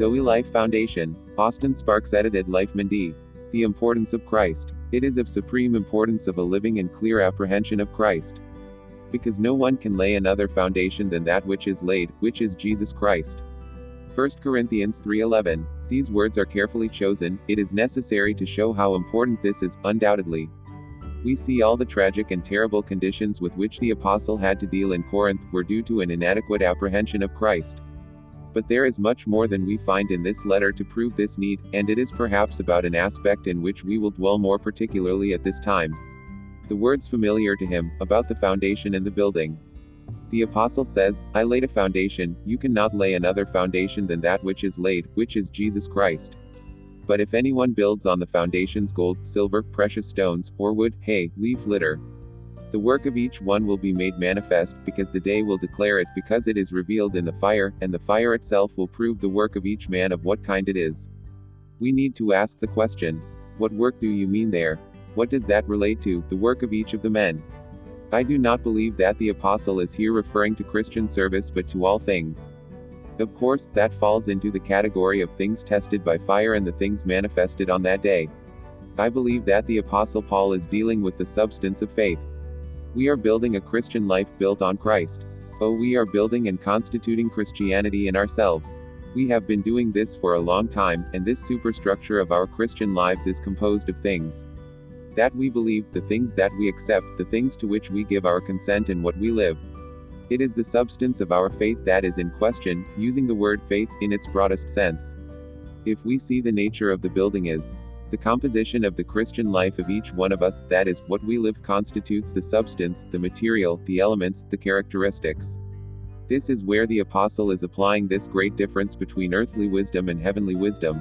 Zoe Life Foundation, Austin Sparks edited Liveman Dee. The importance of Christ. It is of supreme importance of a living and clear apprehension of Christ. Because no one can lay another foundation than that which is laid, which is Jesus Christ. 1 Corinthians 3:11. These words are carefully chosen. It is necessary to show how important this is, undoubtedly. We see all the tragic and terrible conditions with which the apostle had to deal in Corinth were due to an inadequate apprehension of Christ. But there is much more than we find in this letter to prove this need, and it is perhaps about an aspect in which we will dwell more particularly at this time. The words familiar to him, about the foundation and the building. The apostle says, I laid a foundation, you cannot lay another foundation than that which is laid, which is Jesus Christ. But if anyone builds on the foundations gold, silver, precious stones, or wood, hay, leaf litter, the work of each one will be made manifest, because the day will declare it, because it is revealed in the fire, and the fire itself will prove the work of each man of what kind it is. We need to ask the question What work do you mean there? What does that relate to, the work of each of the men? I do not believe that the apostle is here referring to Christian service but to all things. Of course, that falls into the category of things tested by fire and the things manifested on that day. I believe that the Apostle Paul is dealing with the substance of faith. We are building a Christian life built on Christ. Oh, we are building and constituting Christianity in ourselves. We have been doing this for a long time, and this superstructure of our Christian lives is composed of things that we believe, the things that we accept, the things to which we give our consent, and what we live. It is the substance of our faith that is in question, using the word faith in its broadest sense. If we see the nature of the building is the composition of the Christian life of each one of us, that is, what we live constitutes the substance, the material, the elements, the characteristics. This is where the apostle is applying this great difference between earthly wisdom and heavenly wisdom.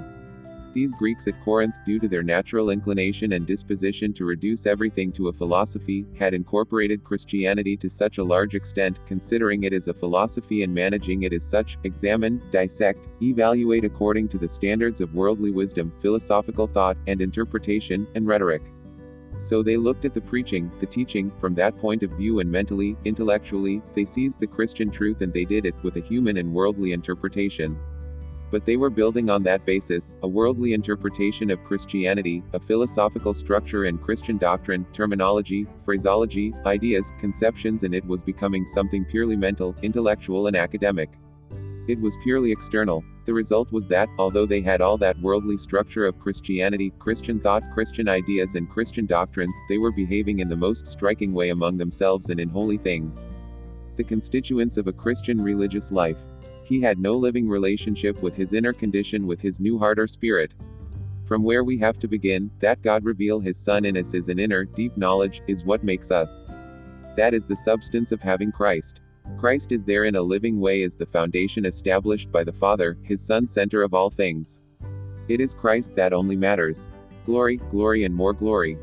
These Greeks at Corinth, due to their natural inclination and disposition to reduce everything to a philosophy, had incorporated Christianity to such a large extent, considering it as a philosophy and managing it as such, examine, dissect, evaluate according to the standards of worldly wisdom, philosophical thought, and interpretation, and rhetoric. So they looked at the preaching, the teaching, from that point of view and mentally, intellectually, they seized the Christian truth and they did it, with a human and worldly interpretation. But they were building on that basis, a worldly interpretation of Christianity, a philosophical structure and Christian doctrine, terminology, phraseology, ideas, conceptions and it was becoming something purely mental, intellectual and academic. It was purely external. The result was that, although they had all that worldly structure of Christianity, Christian thought, Christian ideas and Christian doctrines, they were behaving in the most striking way among themselves and in holy things. The constituents of a Christian religious life. He had no living relationship with his inner condition with his new heart or spirit. From where we have to begin, that God reveal his Son in us is an inner, deep knowledge, is what makes us. That is the substance of having Christ. Christ is there in a living way as the foundation established by the Father, his Son center of all things. It is Christ that only matters. Glory, glory and more glory.